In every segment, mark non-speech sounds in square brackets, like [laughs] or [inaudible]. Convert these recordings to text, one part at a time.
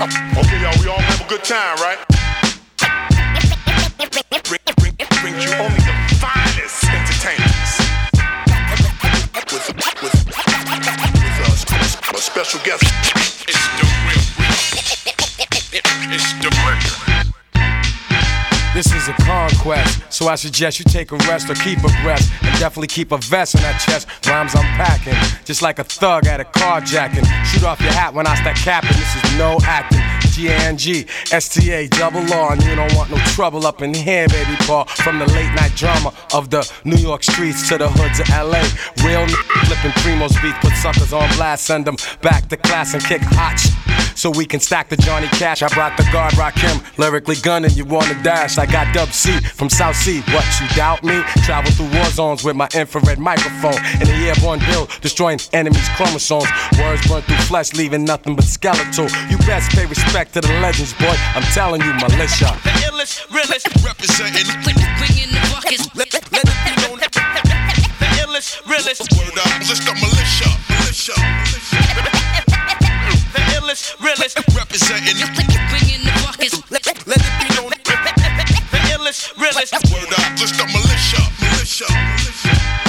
Okay, y'all, we all have a good time, right? Bring, bring, bring you only the finest. With, with, with, special guest. So I suggest you take a rest or keep a breath. And definitely keep a vest on that chest. Rhymes I'm packing, just like a thug at a carjacking. Shoot off your hat when I start capping, this is no acting. G-A-N-G, S-T-A, double R, and you don't want no trouble up in here, baby Paul. From the late night drama of the New York streets to the hoods of L.A. Real n- flipping Premo's beats, put suckers on blast, send them back to class and kick hot sh- so we can stack the Johnny Cash. I brought the guard, rock him, lyrically gunning. You wanna dash? I got Dub C from South C. What you doubt me? Travel through war zones with my infrared microphone in the airborne build, destroying enemies' chromosomes. Words burn through flesh, leaving nothing but skeletal. You best pay respect to the legends, boy. I'm telling you, militia. The illest, realest, representing. bringing the buckets. Let, let it be known The illest, realest, word up, just a militia, militia, militia. [laughs] the illest, realest, representing. bringing the buckets. Let, let it be known The illest, realest, word up, just a militia, militia, militia.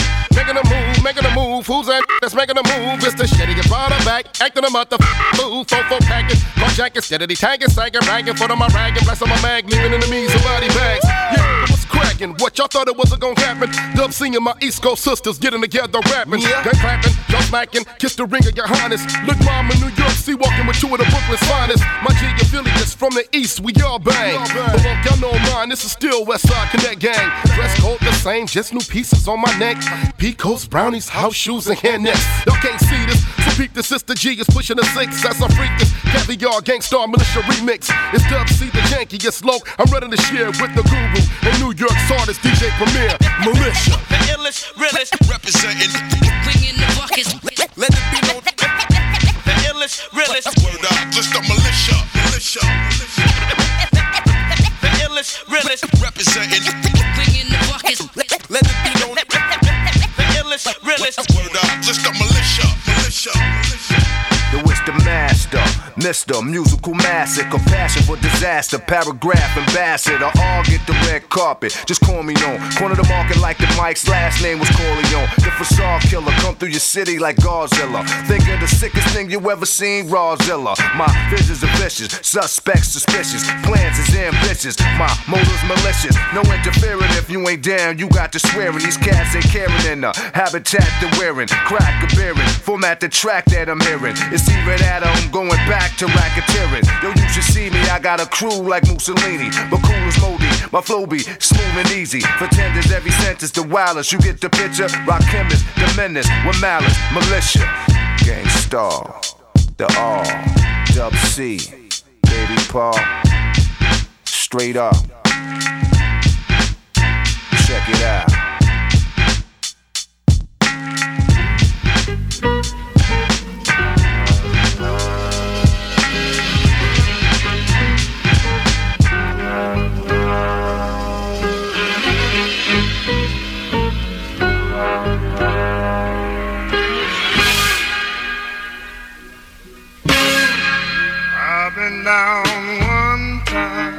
Making a move, making a move. Who's that [laughs] that's making a move? It's the shitty get brought back, acting a motherfucker fool. Fofo packing, car jacking, steadily tagging, sagging, ragging, foot on my rag, and blast on my mag, leaving enemies and body bags. Yeah, what's cracking? What y'all thought it wasn't gonna happen? Dub seeing my East Coast sisters getting together rapping, yeah. gun clapping, jaw smacking, kiss the ring of your highness. Look, mom in New York, see walking with two of the Brooklyn's finest. My G affiliates from the East, we all bang. But look, y'all know mine, this is still West Side Connect Gang. Dress code the same, just new pieces on my neck. Peacoats, brownies, house shoes, and hair nets. Y'all can't see this, so peep the sister G is pushing a six as I freak this. Caviar Gang Starr Militia remix. It's Dub C the jankiest low. I'm ready to share with the guru and New York's artist DJ Premier Militia. the illest, realest, Representing. bringing the buckets. Let it be known The illest, realest, word up, just a militia, militia, militia. the illest, realest, Representing. Word up, just a militia, militia, militia. Mr. Musical Massacre, passion for disaster, paragraph ambassador, all get the red carpet. Just call me on. Corner the market like the Mike's last name was Corleone. The facade killer come through your city like Godzilla. Think of the sickest thing you ever seen, Rawzilla. My visions are vicious, suspects suspicious, plans is ambitious. My motives malicious. No interfering if you ain't down. You got to swearing. These cats ain't caring in the habitat they're wearing. Crack a bearing, format the track that I'm hearing. It's either that I'm going back to racketeering. Yo, you should see me. I got a crew like Mussolini, but cool as Modi. My flow be smooth and easy. Pretenders every sentence the wildest. You get the picture. Rock chemist, the menace with malice, militia, Gang Starr, the R, Dub C, Baby Paul, straight up. Check it out. I've been down one time,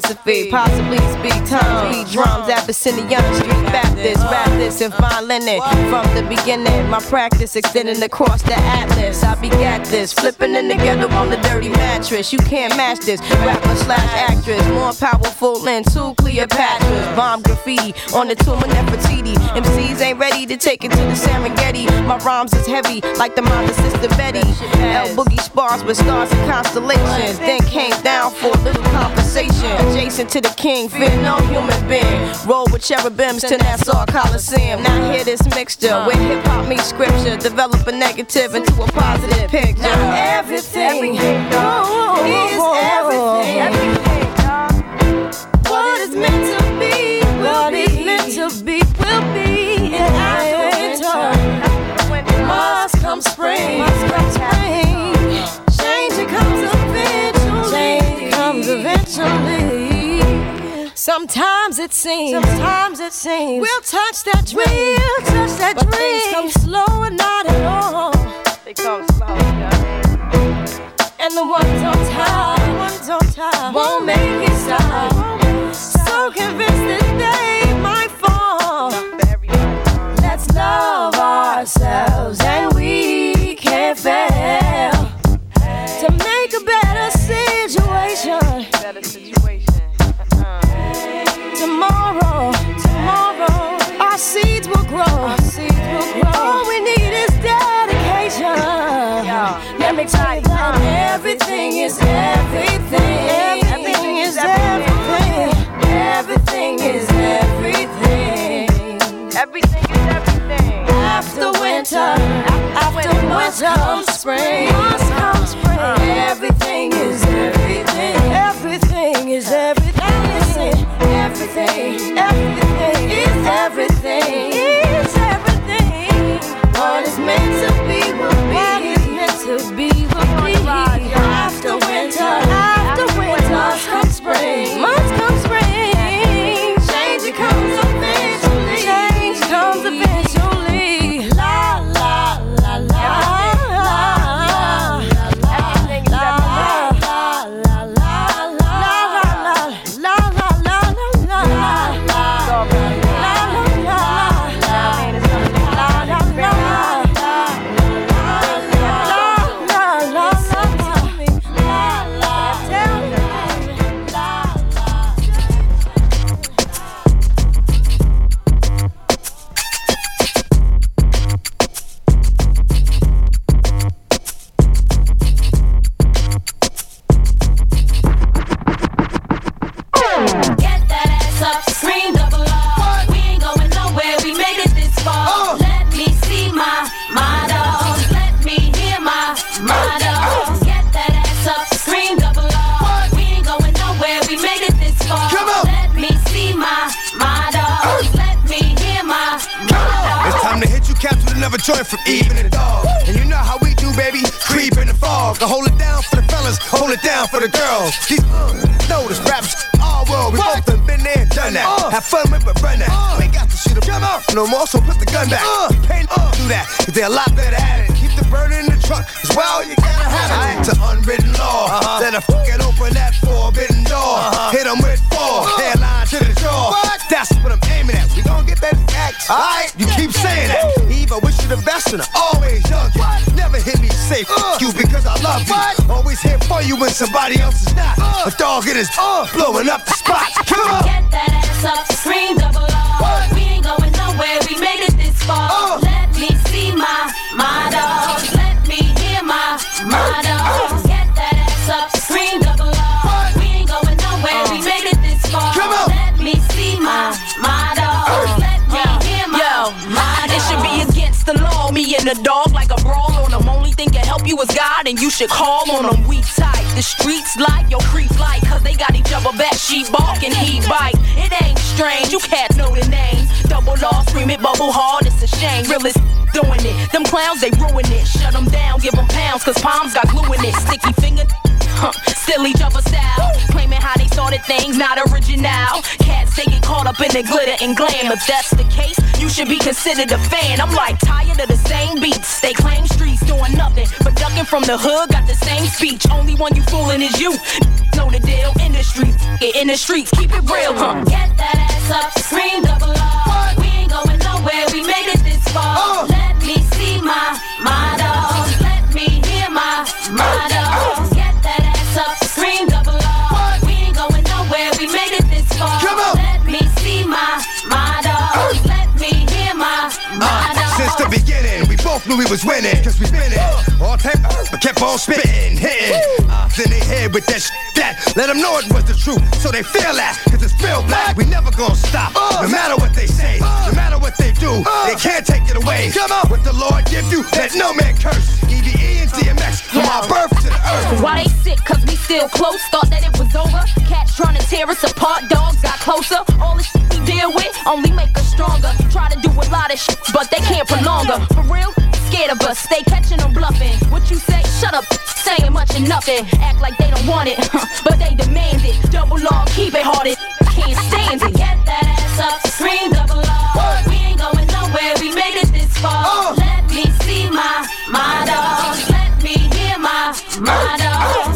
philosophy. Possibly speak tongues, beat drums, Abyssinian street Baptist, Baptist, and fine linen. From the beginning, my practice extending across the atlas. I begat this, flipping and together on the dirty mattress. You can't match this. Rapper slash actress, more powerful than two Cleopatras. Bomb graffiti on the tomb of Nefertiti. MCs ain't ready to take it to the Serengeti. My rhymes is heavy, like the mind of Sister Betty. L boogie spars with stars and constellations. Then came down for a little conversation. Adjacent to the king, fear no human being. Roll with cherubims to Nassau Coliseum. Now hear this mixture with hip hop meets scripture. Develop a negative into a positive picture. Now everything, everything is everything. Sometimes it seems. Sometimes it seems. We'll touch that dream. We'll touch that but dream. Things come slow and not at all. They come slow. And the ones on top, the ones on top won't make it stop. So convinced that. comes spring. Never join from even the dog. And you know how we do, baby. Creep in the fog. I hold it down for the fellas, hold it down for the girls. These uh, know this rap all world. We both done been there, done that. Uh, Have fun with, but run that. Uh, we got to shoot up. Come on, no more, so put the gun back. Uh, you can't uh, do that, cause they're a lot better at it. Keep the burner in the trunk, as well, you gotta have it. It's an unwritten law. Uh-huh. Then I fucking open that forbidden door. Uh-huh. Hit 'em with four, hairline to the jaw. That's what I'm act. Alright, you keep saying that. Eve, I wish you the best and I always hug you. Never hit me safe. Uh. You because I love you. Always here for you when somebody else is not. Uh. A dog in his uh, blowing up the spot. Come on. Get that ass up, scream double R. We ain't going nowhere, we made it this far. Uh. Let me see my, my dogs. Let me hear my, my dogs. The dog like a brawl on them. Only thing can help you is God, and you should call on them. We tight. The streets like your creeps like, cause they got each other back. She bark and he bite. It ain't strange, you can't know the names. Double law, scream it, bubble hard, it's a shame. Realist doing it. Them clowns, they ruin it. Shut them down, give them pounds, cause palms got glue in it. Sticky finger. Huh, still each other style. Claiming how they started things, not original. Cats, they get caught up in the glitter and glam. If that's the case, you should be considered a fan. I'm like tired of the same beats. They claim streets doing nothing, but ducking from the hood got the same speech. Only one you fooling is you. Know the deal in the streets, get in the streets, keep it real, huh? Get that ass up, scream double R. We ain't going nowhere, we made it this far. Uh. Let me see my, my. Let me hear my, my. Get that ass up, scream double R. We ain't going nowhere, we made it this far. Let me see my, my. Let me hear my, uh, my dogs. Since the beginning, we both knew we was winning, cause we been it. But kept on spitting, hitting. Uh, then they head with that sh- that. Let them know it was the truth, so they feel that, cause it's real black. We never gonna stop, no matter what they say, no matter what they do, they can't take it away. Come on, what the Lord give you, let no man curse. EVE and DMX, from our birth to the earth. Why they sick? Cause we still close. Thought that it was over. Cats trying to tear us apart. Dogs got closer. All the shit we deal with only make us stronger. Try to do a lot of shit, but they can't prolong her. For real? Scared of us. Stay catching them bluffing. What you say? Shut up. Saying much and nothing. Act like they don't want it, but they demand it. Double law, keep it hearted. Can't stand it. Get that ass up, scream double R. We ain't going nowhere, we made it this far. Uh. Let me see my, my dogs. Let me hear my, my dogs.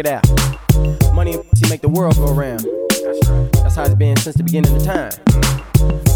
It out. Money and pussy make the world go round. That's how it's been since the beginning of time.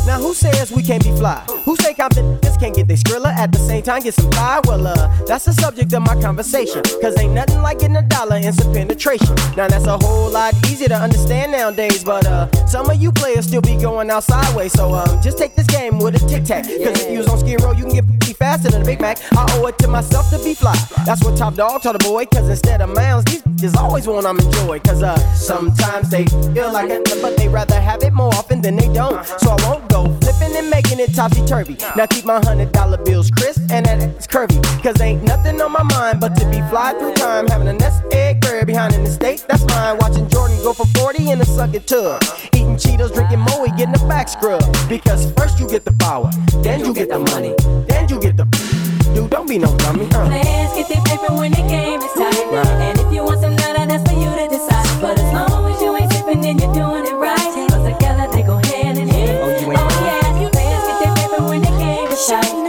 Now who says we can't be fly? Who say confidence can't get they skrilla at the same time get some fly? Well, uh, that's the subject of my conversation. Cause ain't nothing like getting a dollar and some penetration. Now that's a whole lot easier to understand nowadays, but uh, some of you players still be going out sideways. So um, just take this game with a tic tac. Cause if you was on Skid you can get faster than a Big Mac. I owe it to myself to be fly. That's what Top Dog told the boy. Cause instead of mounds, these bitches always want I'm enjoy. Cause uh, sometimes they feel like it, but they rather have it more often than they don't. So I won't go flipping and making it topsy turvy. Now keep my hundred dollar bills crisp and that it's curvy. Cause ain't nothing on my mind but to be fly through time. Having a nest egg bird behind in the state, that's fine. Watching Jordan go for 40 in a sucker tub. Eating Cheetos, drinking Moe, getting a back scrub. Because first you get the power, then you get the money, then you get the. Dude, don't be no dummy, huh? Players get their paper when the game is tight. Right. And if you want some nada, that's for you to decide. But as long as you ain't sipping, then you're doing it right. Cause together they go hand in hand. Oh, you ain't Oh, yeah, you players get their paper when the game is tight.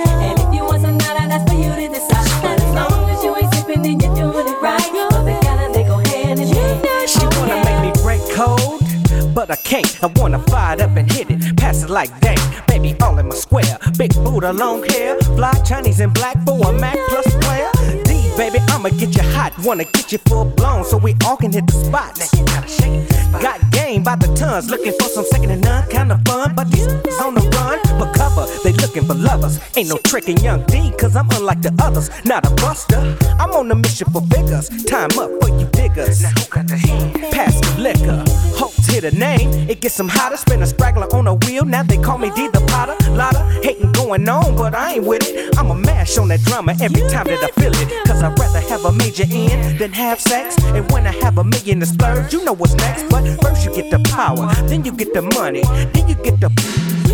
But I can't. I wanna fire it up and hit it, pass it like dang. Baby, all in my square. Big Buddha, long hair, fly Chinese and black for a Mac plus player. D, baby, I'ma get you hot. Wanna get you full blown so we all can hit the spot. Now you gotta shake it. Got game by the tons, looking for some second and none kind of fun. But these on the run for cover, they looking for lovers. Ain't no tricking young D, cause I'm unlike the others. Not a buster, I'm on a mission for figures. Time up for you diggers. Now who got the hand? Pass the liquor. Hopes a name, it gets some hotter. Spin a straggler on a wheel, now they call me D the Potter. Lotta hating going on, but I ain't with it. I'ma mash on that drama every time that I feel it. Cause I'd rather have a major in than have sex. And when I have a million to splurge, you know what's next. But first you get the power, then you get the money, then you get the.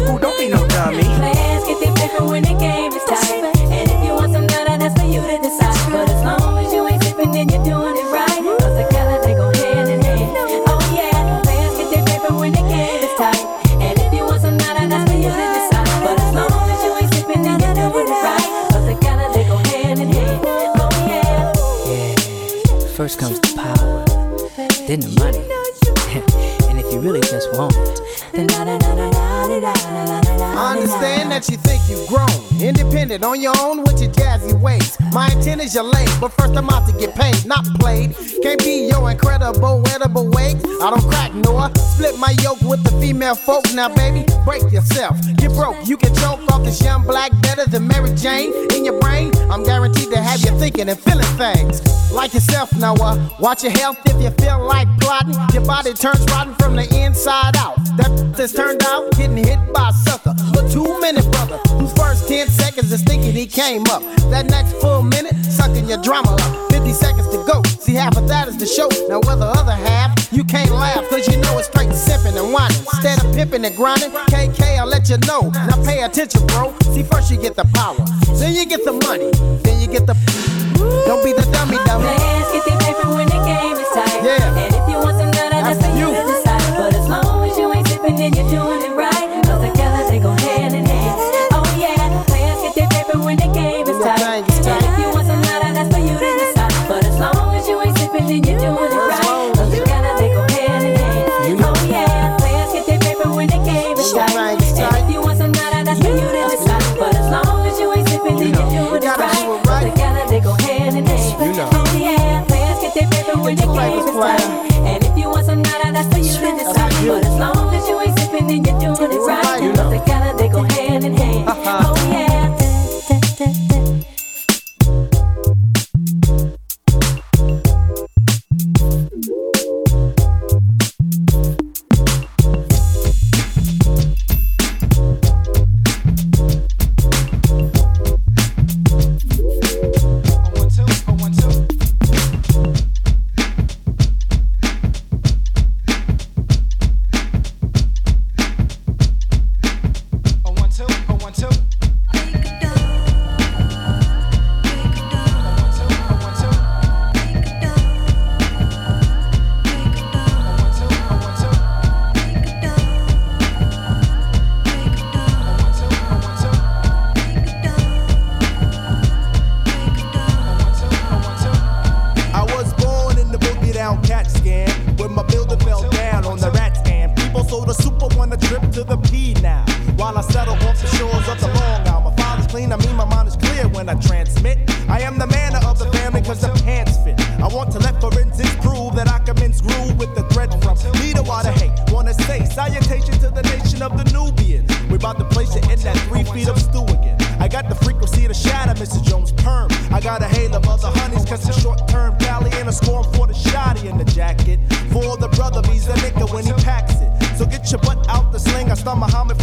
Ooh, don't be no dummy. Players get their paper when the game is tight. And if you want some nada, that's for you to decide. But as long as you ain't sipping, then you're doing it First comes the power, then the money. [laughs] and if you really just want then. I understand that you think you've grown, independent on your own with your jazzy ways. My intent is your late, but first I'm out to get paid, not played. Can't be your incredible, edible wigs. I don't crack Noah, split my yoke with the female folk. Now, baby, break yourself, get broke. You can choke off this young black better than Mary Jane in your brain. I'm guaranteed to have you thinking and feeling things like yourself, Noah. Watch your health if you feel like plotting. Your body turns rotten from the inside out. That is turned out getting hit by a sucker. But two minute brother, whose first 10 seconds is thinking he came up. That next full minute, sucking your drama up. 50 seconds to go. See, half of that is the show. Now, with the other half, you can't laugh, cause you know it's straight sipping and whining. Instead of pimping and grinding, KK, I'll let you know. Now, pay attention, bro. See, first you get the power, then you get the money, then you get the. Don't be the dummy, dummy. About to place it in that three feet of stew again. I got the frequency to shatter Mr. Jones' perm. I got a hail of other honeys, cause it's short term valley and a scorn for the shotty in the jacket. For the brother, he's a nigga when he packs it. So get your butt out the sling. I start Muhammad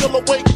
know how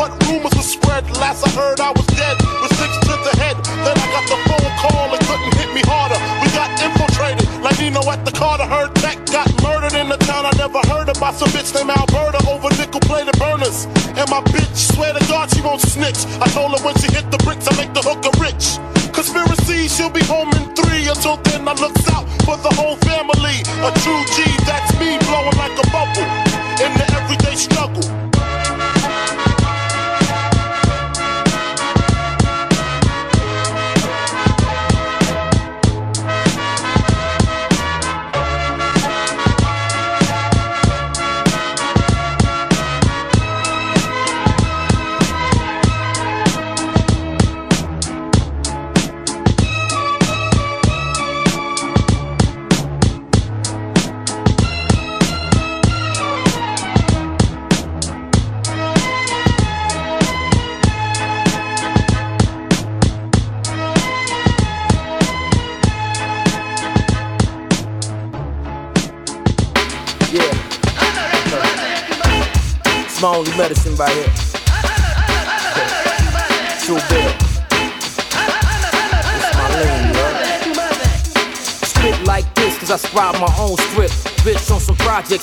what rumors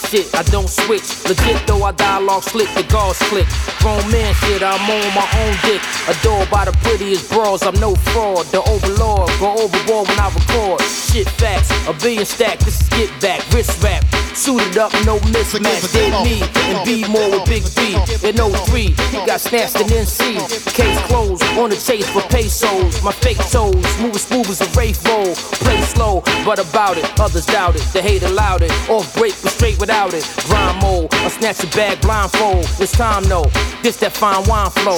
shit, I don't switch. Legit though, I dialogue slick, the guards click. Grown man shit, I'm on my own dick. Adored by the prettiest bras, I'm no fraud. The overlord, go overboard when I record. Shit facts, a billion stack, this is get back. Wrist rap, up, no mismatch. Did me and be more with Big B. In 03, he got snatched in NC. Case closed, on the chase for pesos. My fake toes, moving smooth as a Wraith roll. Play slow, but about it, others doubt it. They hate allowed it. Off break, but straight without it. Grind mode, I snatch a bag blindfold. It's time though, this that fine wine flow.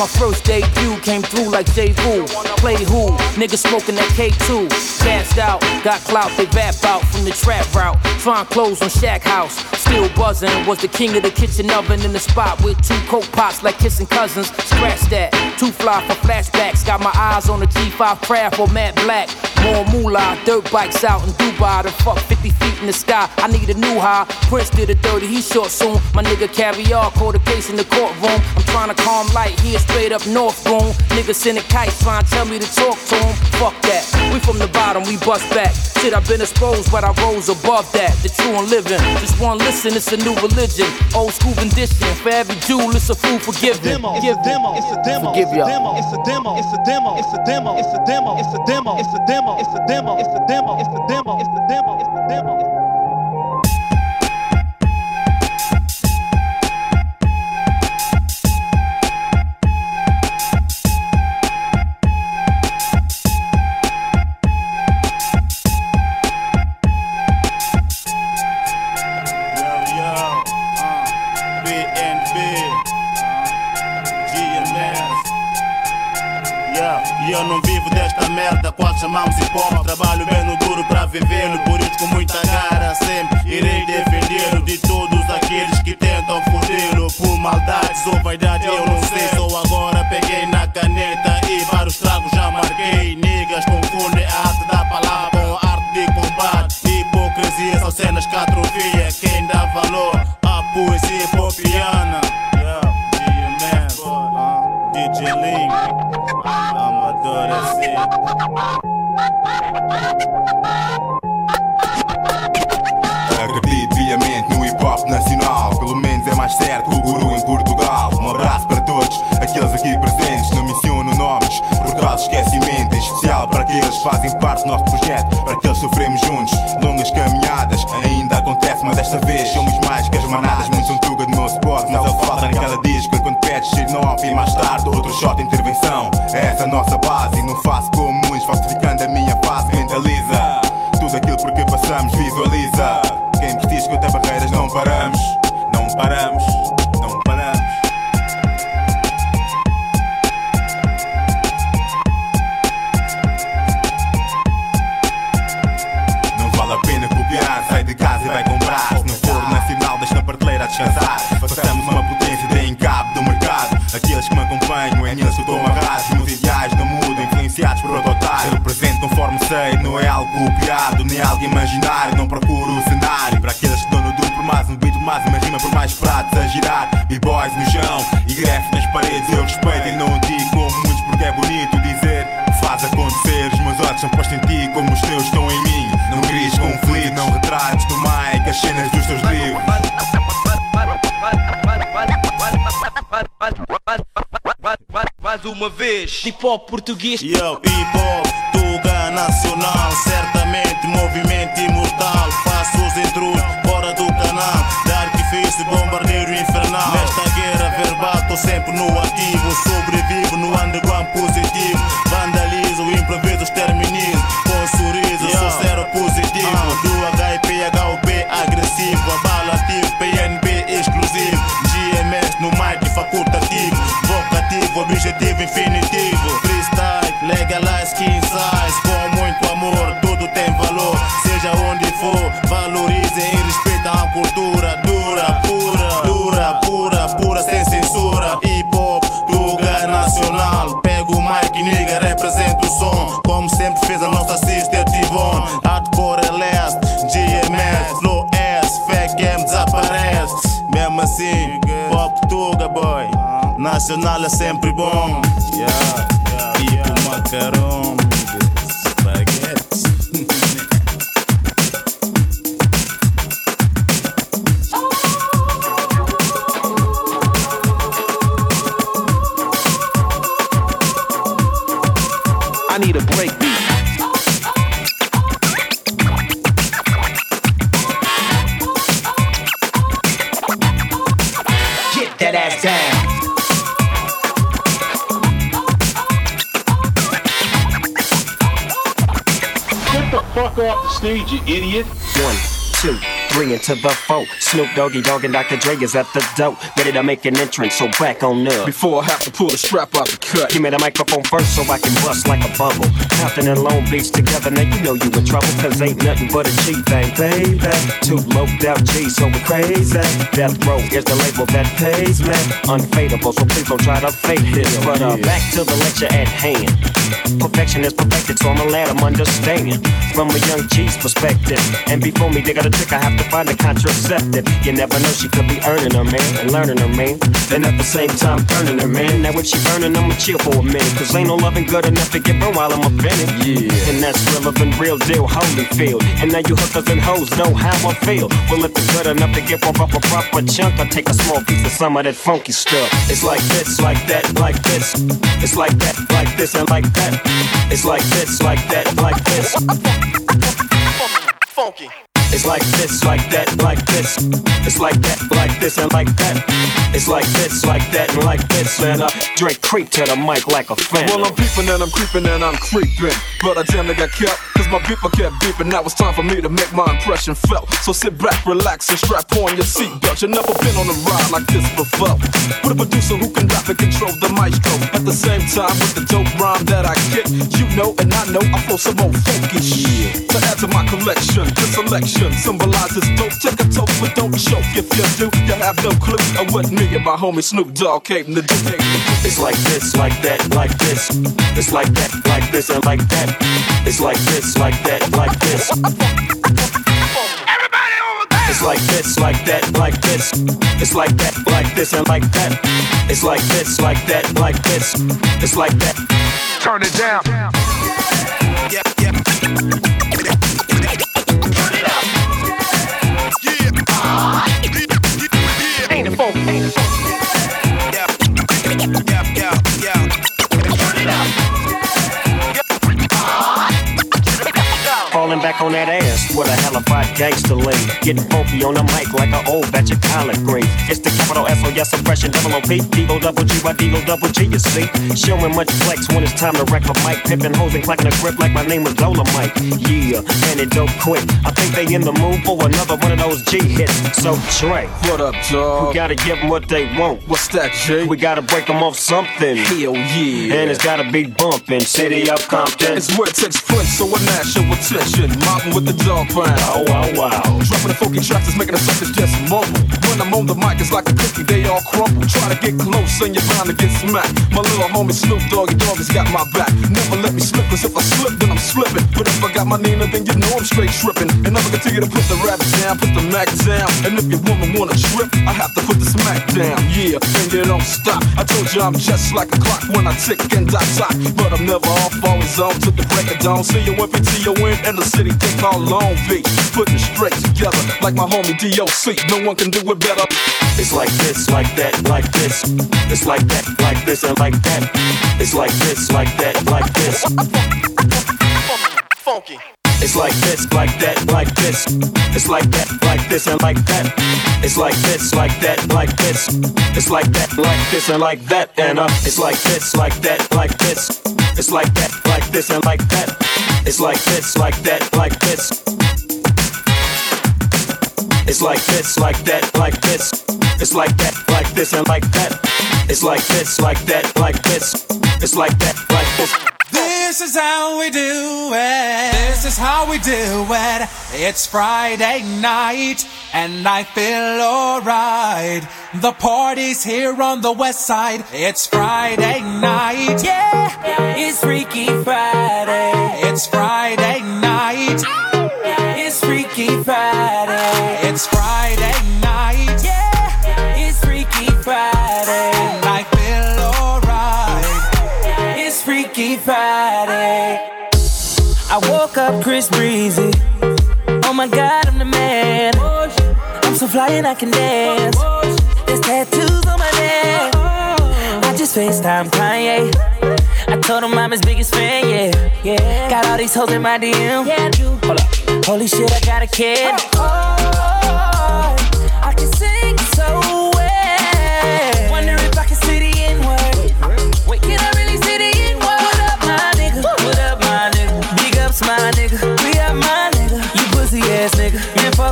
My first debut came through like J. Vu. Play who? Niggas smoking that K2. Gassed out, got clout, they vap out from the trap route. Find clothes on Shack House. Still buzzing, was the king of the kitchen oven in the spot with two coke pots like kissing cousins. Scratch that, too fly for flashbacks. Got my eyes on the G5 craft or matte black. More moolah, dirt bikes out in Dubai. The fuck 50 feet in the sky. I need a new high. Prince did a 30, he short soon. My nigga caviar caught a case in the courtroom. I'm trying to calm light, he is straight up north room. Niggas sending kites trying to tell me to talk to him. Fuck that. We from the bottom, we bust back. Shit, I've been exposed, but I rose above that. The true and living. Just one listen, it's a new religion. Old school condition. For every Jew, it's a fool forgiving. It's a demo. It's a demo. Forgive y'all. It's a demo. It's a demo. It's a demo. It's a demo. It's a demo. It's a demo. It's a demo. It's a demo. It's a demo. It's a demo. It's a demo. E eu não vivo desta merda, qual chamamos hip hop. Trabalho bem no duro pra vivê-lo, por isso com muita cara sempre irei defendê-lo de todos aqueles que tentam fodê-lo. Por maldades ou vaidade, eu não sei. Só agora assim. Acredito viamente no hip hop nacional. Pelo menos é mais certo o guru em Portugal. Um abraço para todos aqueles aqui presentes. Não menciono nomes por causa de esquecimento. Em especial para aqueles que fazem parte do nosso projeto. Para aqueles que sofremos juntos. Longas caminhadas ainda acontece, mas desta vez somos mais que as manadas. Muitos são tuga nosso spot. Mas é o que falta naquela disco. Quando pedes shit off e mais tarde outro shot de intervenção. É essa a nossa base. Faço como muitos, falsificando a minha fase. Mentaliza tudo aquilo por que passamos, visualiza. Quem me diz que barreiras não paramos, não paramos. Sei, não é algo copiado, nem algo imaginário. Não procuro o cenário. Para aqueles que dão no duro por mais um beat, por mais uma rima, por mais pratos a girar. B-boys no chão e grafes nas paredes. Eu respeito e não digo como muitos, porque é bonito dizer. Faz acontecer, os meus olhos são postos em ti como os teus estão em mim. Não grites conflito, não retrates do mic, as cenas dos teus livros. Mais uma vez, hip hop português. Yo, hip hop, Nacional, certamente movimento imortal. Passos intrusos, fora do canal. Dark Fist, bombardeiro infernal. Nesta guerra verbal, tô sempre no ativo. Sobrevivo no underground positivo. Como sempre fez a nossa sister Tivon. Hardcore é last, GMS, flow S, M desaparece. Mesmo assim, pop tuga, boy. Nacional é sempre bom. Yeah, yeah, tipo macarrão, off the stage, you idiot. One, two, three into the four. Snoop Doggy Dogg and Dr. Dre is at the door, ready to make an entrance. So back on up. Before I have to pull the strap out the cut. Give me the microphone first so I can bust like a bubble. Compton and Long Beach together, now you know you in trouble. Cause ain't nothing but a G thing, baby. Two loped out G's, so we crazy. Death Row is the label that pays me. Unfadable, so please don't try to fake this. But uh, back to the lecture at hand. Perfection is perfected, so I'ma let 'em understand. From a young G's perspective. And before me, they got a trick, I have to find a contraceptive. You never know, she could be earning her man and learning her man. Then at the same time, burning her man. Now if she burning, I'ma chill for a minute. Cause ain't no loving good enough to get burned while I'm offended. Yeah. And that's relevant, real deal, Holyfield. And now you hookers and hoes know how I feel. Well, if it's good enough to give up a proper chunk, I take a small piece of some of that funky stuff. It's like this, like that, like this. It's like that, like this, and like that. It's like this, like that, like this. Funky. It's like this, like that, like this. It's like that, like this, and like that. It's like this, like that, and like this. And I Drake creep to the mic like a fan. Well, I'm peeping and I'm creeping and I'm creeping. But I damn near got kept, cause my beeper kept beeping. Now it's time for me to make my impression felt. So sit back, relax, and strap on your seatbelt. You've never been on a ride like this before. With a producer who can rap and control the maestro. At the same time, with the dope rhyme that I get, you know and I know I flow some more funky shit. To add to my collection, this selection symbolizes dope. Take a toke, but don't choke. If you do, you have no clue of what me and my homie Snoop Dogg came to do. It's like this, like that, like this. It's like that, like this, and like that. It's like this, like that, like this. Everybody over there It's like this, like that, like this. It's like that, like this, and like that. It's like this, like that, like this. It's like that. Turn it down. Ain't Back on that ass with a hellified gangster lean. Getting funky on the mic like an old batch of collard greens. It's the capital S O S oppression, double O P, D O double G, Y D O double G, you see. Showing much flex when it's time to wreck a mic. Pimping hoes and clacking a grip like my name was Dolomite. Yeah, and it don't quit. I think they in the mood for another one of those G hits. So Trey, What up, dog? we gotta give them what they want. What's that, Jay? We gotta break them off something. Hell yeah. And it's gotta be bumping. City of Compton. It's where it takes place, so I national attention. Mobbing with the dog pound. Oh, wow, wow. Dropping the funky tracks is making the suckers just mumble. When I'm on the mic it's like a cookie, they all crumble. Try to get close and you're bound to get smacked. My little homie Snoop Doggy Dogg has got my back. Never let me slip, cause if I slip, then I'm slipping. But if I got my Nina, then you know I'm straight tripping. And I'ma continue to put the rap down, put the Mac down. And if your woman wanna trip, I have to put the smack down. Yeah, and you don't stop. I told you I'm just like a clock when I tick and I talk. But I'm never off, always on to the break of dawn. See you when PTON in the city, they call Long Beach. Putting straight together like my homie DOC. No one can do it better. It's like this, like that, like this. It's like that, like this, and like that. It's like this, like that, like this. Funky. It's like this, like that, like this. It's like that, like this, and like that. It's like this, like that, like this. It's like that, like this, and like that. And uh, it's like this, like that, like this. It's like that, like this, and like that. It's like this, like that, like this. It's like this, like that, like this. It's like that, like this, and like that. It's like this, like that, like this. It's like that, like this. This is how we do it. This is how we do it. It's Friday night and I feel alright. The party's here on the west side. It's Friday night. Yeah, it's Freaky Friday. It's Friday night. Woke up Chris Breezy. Oh my god, I'm the man. I'm so fly and I can dance. There's tattoos on my neck. I just FaceTime Kanye. I told him I'm his biggest fan, yeah. Yeah. Got all these hoes in my DM. Yeah, Hold up. Holy shit, I got a kid. Oh, oh, oh, oh. I can sing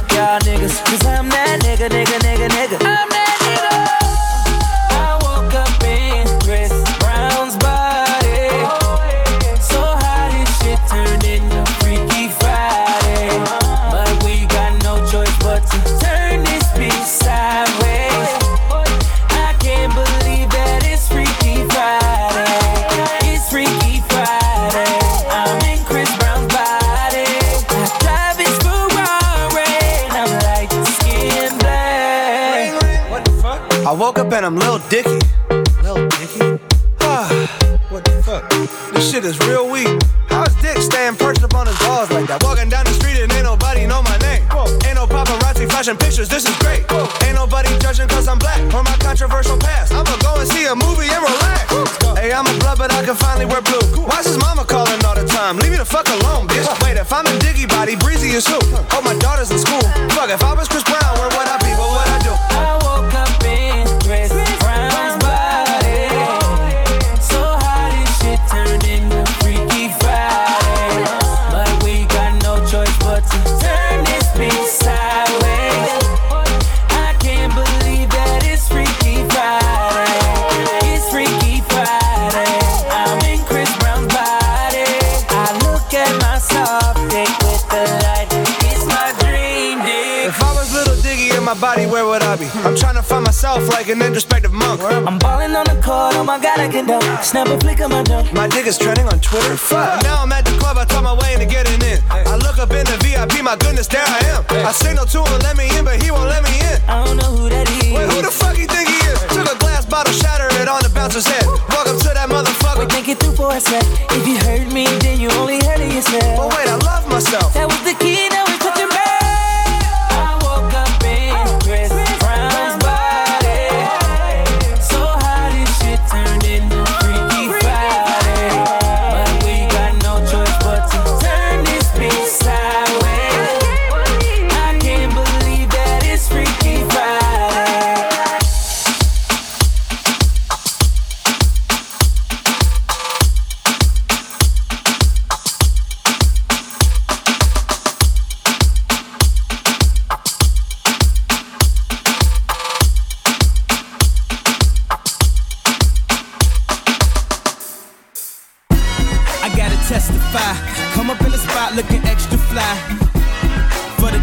fuck y'all niggas. Cause I'm that nigga, nigga, nigga, nigga. I'm woke up and I'm Lil Dicky. Lil Dicky? Ah, what the fuck? This shit is real weak. How's Dick staying perched up on his balls like that? Walking down the street and ain't nobody know my name. Whoa. Ain't no paparazzi flashing pictures, this is great. Whoa. Ain't nobody judging cause I'm black or my controversial past. I'ma go and see a movie and relax. Hey, I'm a blood, but I can finally wear blue. Why's his mama calling all the time? Leave me the fuck alone, bitch. Wait, if I'm in Diggy body, Breezy is who? Oh, my daughter's in school. Fuck, if I was Chris myself like an introspective monk. I'm balling on the court, oh my god, I can dunk. Snap a flick of my junk. My dick is trending on Twitter. Fuck. Now I'm at the club, I talk my way into getting in. I look up in the VIP, my goodness, there I am. I signal to him, let me in, but he won't let me in. I don't know who that is. Wait, who the fuck you think he is? Took a glass bottle, shatter it on the bouncer's head. Up to that motherfucker. Wait, think it through for a sec. If you hurt me, then you only hurt yourself. But wait, I love myself. That was the key,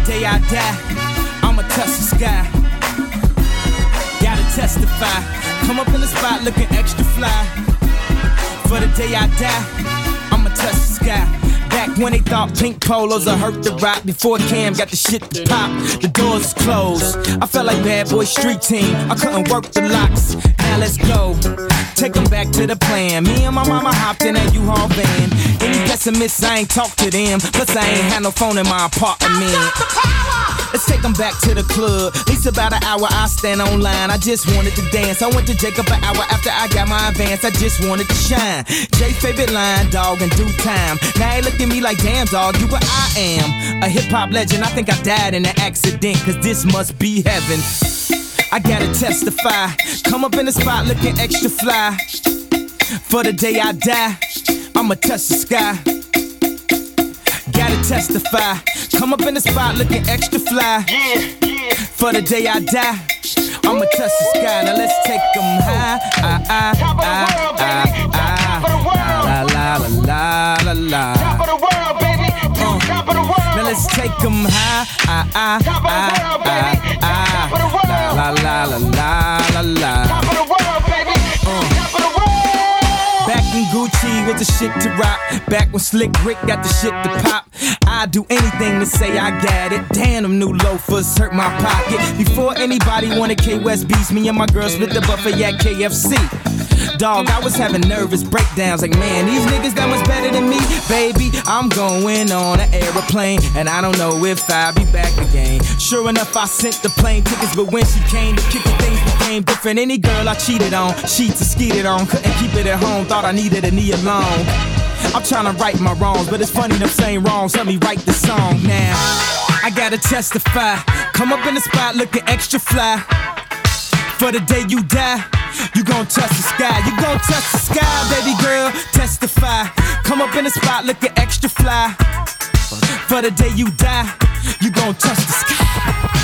day I die, I'ma touch the sky. Gotta testify. Come up in the spot looking extra fly. For the day I die, I'ma touch the sky back when they thought pink polos would hurt the rock. Before Cam got the shit to pop, the doors closed. I felt like bad boy street team. I couldn't work the locks. Now let's go. Take them back to the plan. Me and my mama hopped in that U-Haul van. Any pessimists, I ain't talk to them. Plus, I ain't had no phone in my apartment. Let's take them back to the club. At least about an hour I stand online. I just wanted to dance. I went to Jacob an hour after I got my advance. I just wanted to shine. Jay favorite line, dog, in due time. Now he look at me like, damn, dog, you what I am. A hip hop legend. I think I died in an accident, cause this must be heaven. I gotta testify. Come up in the spot looking extra fly. For the day I die, I'ma touch the sky. Gotta testify. Come up in the spot looking extra fly. For the day I die, I'ma touch the sky. Now let's take them high. Ah, ah, ah, ah, ah. La la la la la la. Top of the world, baby. Uh. Top of the world. Now let's take them high. Ah, ah, ah, ah, ah. La la la la la la. Top of the world, baby. Uh. Back in Gucci with the shit to rock. Back when Slick Rick got the shit to pop. I'd do anything to say I got it. Damn, them new loafers hurt my pocket. Before anybody wanted K West beats, me and my girls split the buffet at KFC. Dog, I was having nervous breakdowns. Like, man, these niggas that much better than me. Baby, I'm going on an aeroplane, and I don't know if I'll be back again. Sure enough, I sent the plane tickets, but when she came to kick it, things became different. Any girl I cheated on, sheets and skeeted on, couldn't keep it at home, thought I needed a knee alone. I'm trying to right my wrongs, but it's funny them saying wrongs. Help me write the song now. I gotta testify. Come up in the spot looking extra fly. For the day you die, you gon' touch the sky. You gon' touch the sky, baby girl. Testify. Come up in the spot looking extra fly. For the day you die, you gon' touch the sky.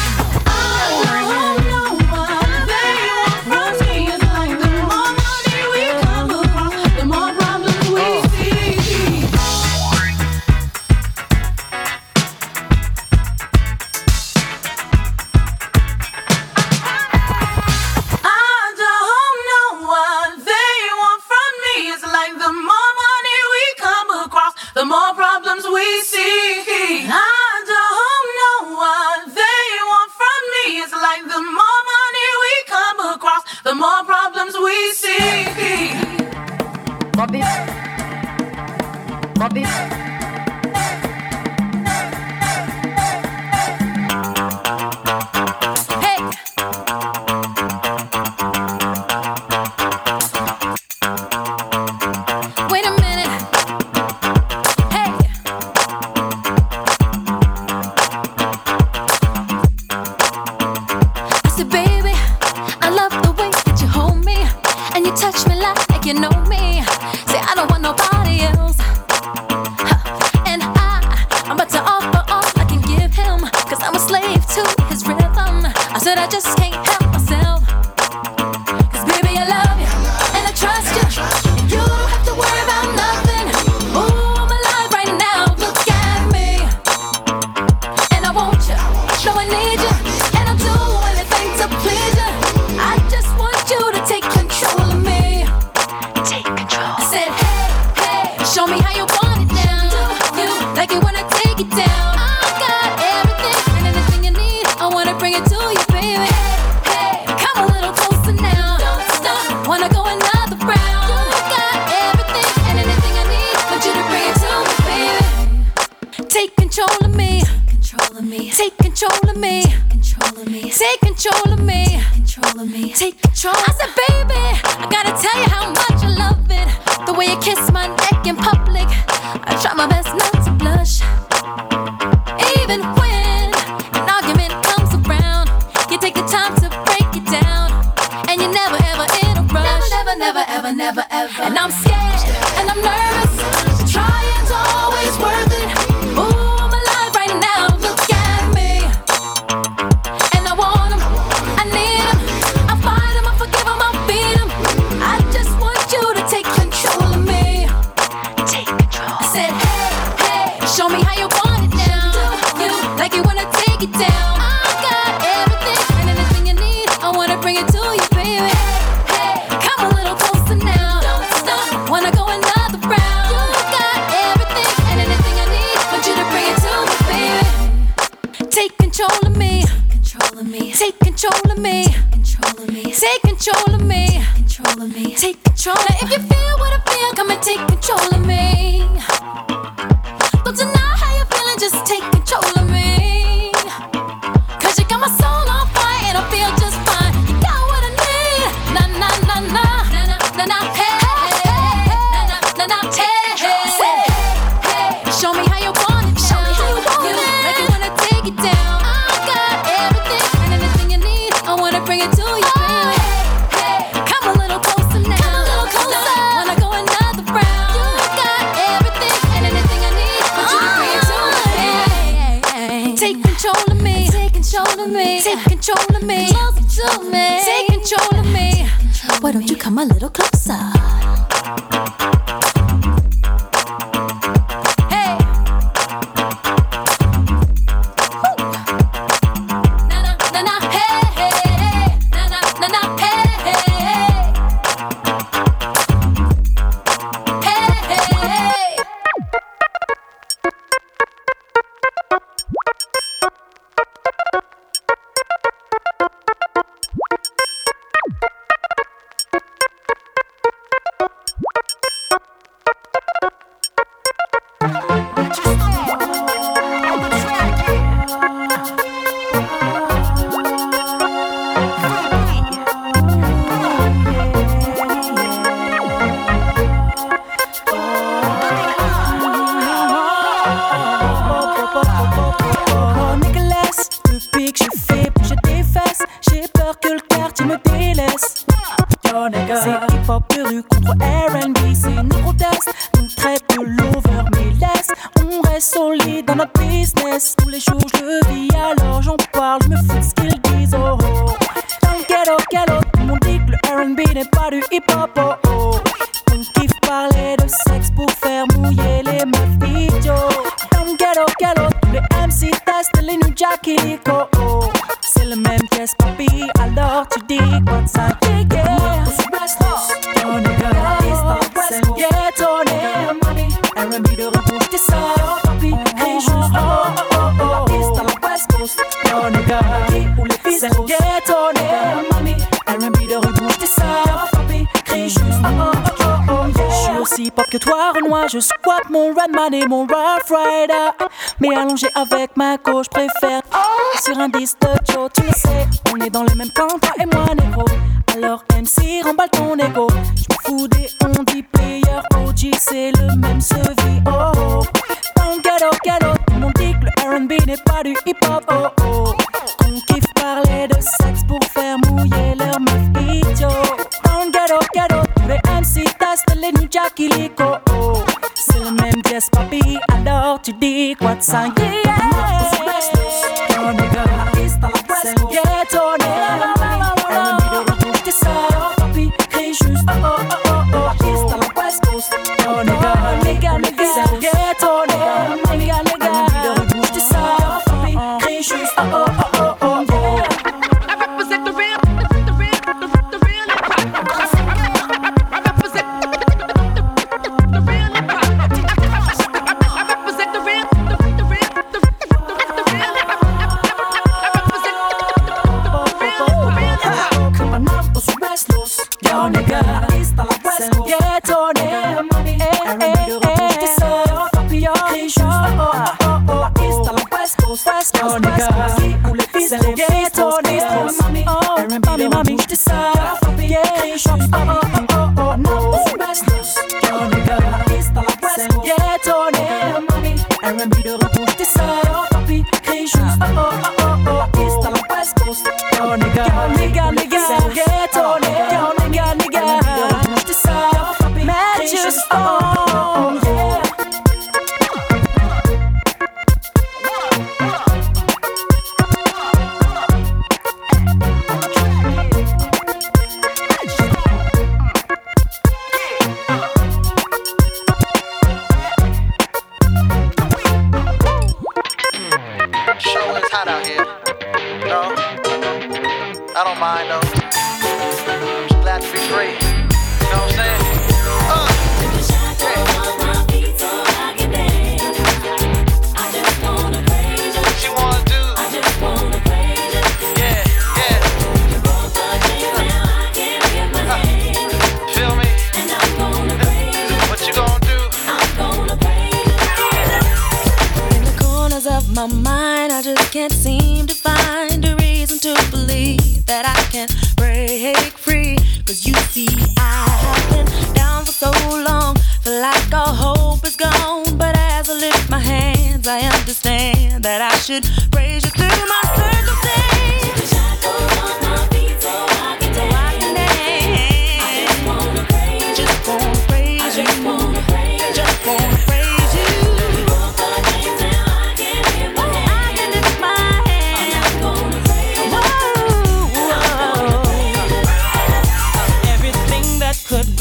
come a little closer. Batman et mon Rough Rider. Mais allongé avec ma gauche préfère. Sur un disque de Joe, tu sais, on est dans le même camp, toi et moi, négro. Alors MC, remballe ton ego. J'me fous des on dit player, OG, c'est le même sevi. Oh, oh oh. Dans le tout le monde dit que le RB n'est pas du hip hop. Oh oh. oh. On kiffe parler de sexe pour faire mouiller leur meuf idiot. Dans le ghetto, tous les MC testent les New Jack Illico. I don't tu dis quoi de singulier. West Coast, West Coast. Où les fils des gays tournent. Oh, mami, mami, je dis ça. Gay shop, oh, oh, oh, oh, no. West Coast, Jonica. Gay tournent. R&B de retour, je dis ça.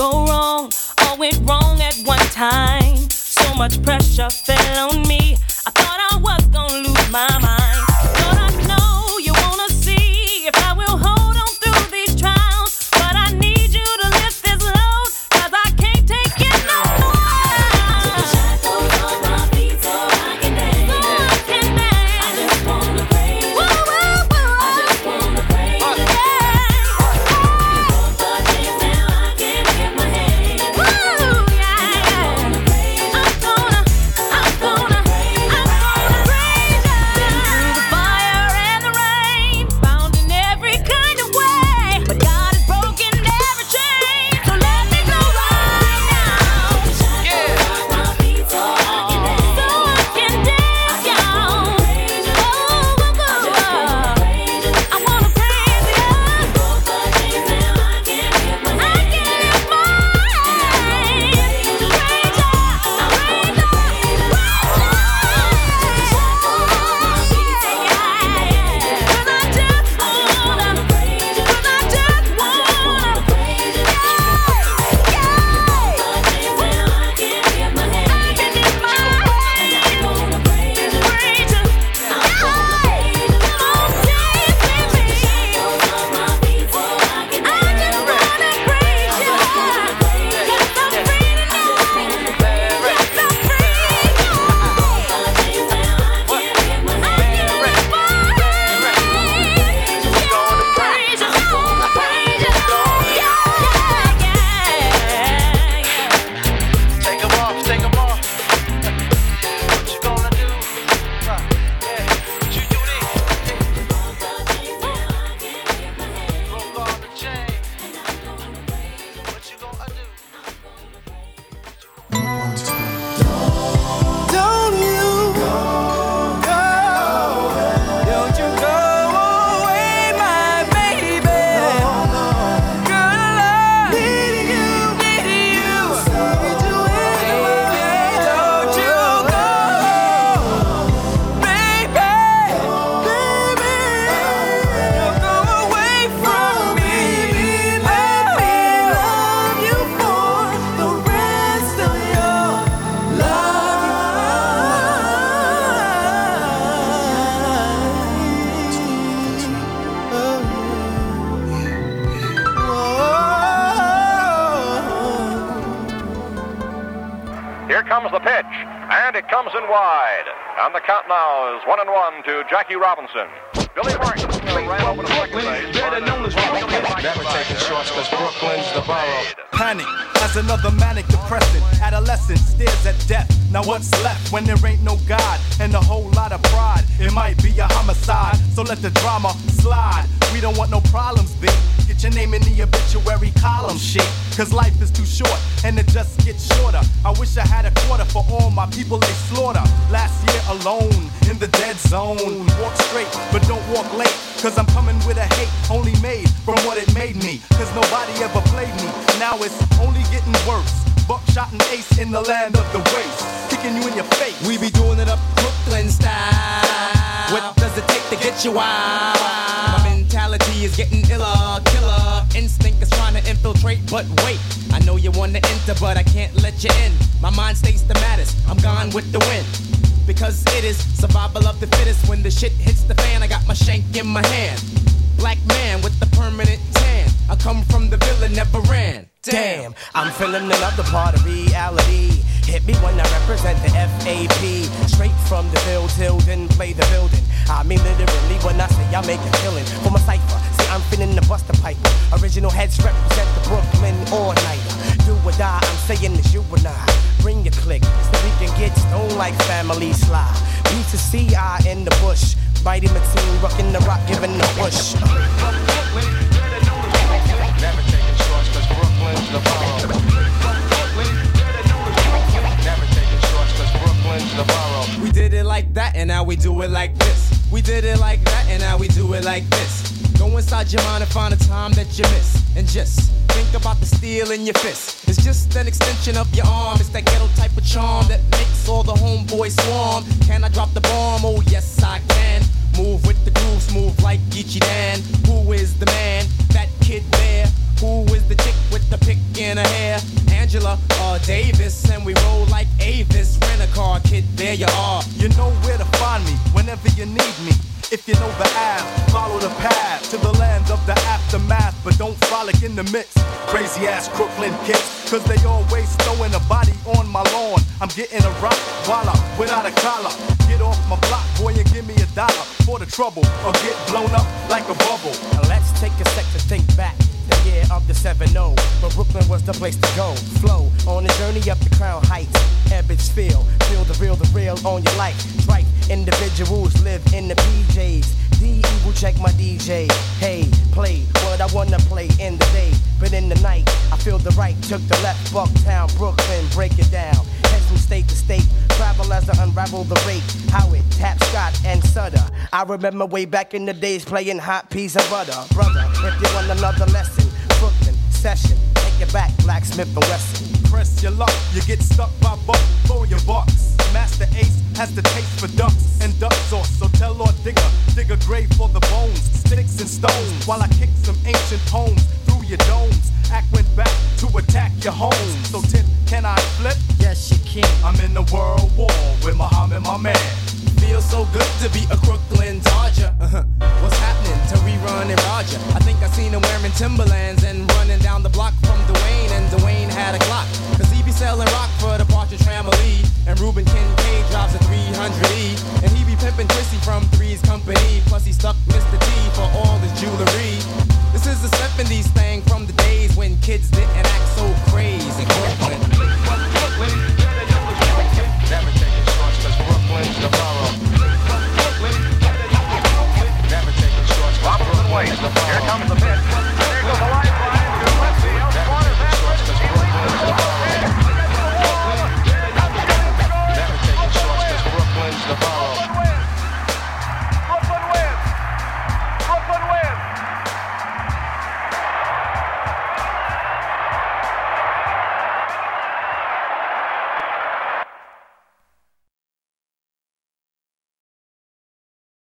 Go wrong all went wrong at one time. So much pressure fell on me. I thought I was gonna lose my mind. The count now is one and one to Jackie Robinson. Billy Martin ran uh, over to second base. Never taking shorts because Brooklyn's the borough. Panic as another manic depressant. Adolescent stares at death. Now what's left when there ain't no God and a whole lot of pride? It might be a homicide, so let the drama slide. We don't want no problems, big. Your name in the obituary column, oh, shit. Cause life is too short and it just gets shorter. I wish I had a quarter for all my people they slaughter. Last year alone in the dead zone. Walk straight, but don't walk late. Cause I'm coming with a hate only made from what it made me. Cause nobody ever played me. Now it's only getting worse. Buckshot and ace in the land of the waste. Kicking you in your face. We be doing it up Brooklyn style. What does it take to get you wild? My mentality is getting iller, killer. Instinct is trying to infiltrate, but wait. I know you wanna enter, but I can't let you in. My mind stays the maddest. I'm gone with the wind. Because it is survival of the fittest. When the shit hits the fan, I got my shank in my hand. Black man with the permanent tan. I come from the villain, never ran. Damn, I'm feeling another part of reality. Hit me when I represent the FAP. Straight from the field till then play the building. I mean literally when I say I make a killing for my cipher. I'm feeling the buster pipe. Original heads represent the Brooklyn all night. Do or die, I'm saying it's you and I. Bring your click so we can get stoned like family sly. B to C, I in the bush. Mighty Mateen, rocking the rock, giving the push. Never taking shorts, Brooklyn's the borough. Never taking shorts, Brooklyn's the borough. We did it like that, and now we do it like this. We did it like that, and now we do it like this. Go inside your mind and find a time that you miss. And just think about the steel in your fist. It's just an extension of your arm. It's that ghetto type of charm that makes all the homeboys swarm. Can I drop the bomb? Oh, yes, I can. Move with the groove, smooth like Geechee Dan. Who is the man? That kid there. Who is the chick with the pick in her hair? Angela uh, Davis, and we roll like Avis. Rent a car, kid, there you are. You know where to find me whenever you need me. If you know the app, follow the path to the land of the aftermath, but don't frolic in the midst. Crazy ass Crooklyn kids, cause they always throwing a body on my lawn. I'm getting a rock, voila, without a collar. Get off my block, boy, and give me a dollar for the trouble, or get blown up like a bubble. Now let's take a sec to think back. Of the 7 0, but Brooklyn was the place to go. Flow on a journey up the crown heights. Ebbets feel, feel the real, the real on your life. Tripe individuals live in the PJs. The evil check my DJ. Hey, play what I wanna play in the day, but in the night I feel the right. Took the left, Bucktown, Brooklyn, break it down. Head from state to state, travel as I unravel the rate. How it tap Scott and Sutter. I remember way back in the days playing hot peas and butter. Brother, if you want another lesson, session, take it back, Blacksmith and Wesson. Press your luck, you get stuck by both for your bucks. Master Ace has the taste for ducks and duck sauce, so tell Lord Digger, dig a grave for the bones, sticks and stones, while I kick some ancient poems through your domes. Act went back to attack your home. So Tim, can I flip? Yes, you can. I'm in the world war with Muhammad, my man feels so good to be a Brooklyn Dodger. Uh-huh. What's happening to rerun and Roger? I think I seen him wearing Timberlands and running down the block from Dwayne, and Dwayne had a clock. Cause he be selling rock for the Partridge family. And Ruben Kincaid drops a 300E. And he be pimping Chrissy from Three's Company. Plus he stuck Mr. T for all his jewelry. This is a 70s thing from the days when kids didn't act so crazy. Brooklyn. Never Brooklyn. Brooklyn. Brooklyn. Brooklyn. Brooklyn. Brooklyn. Brooklyn. place. Here comes the pitch.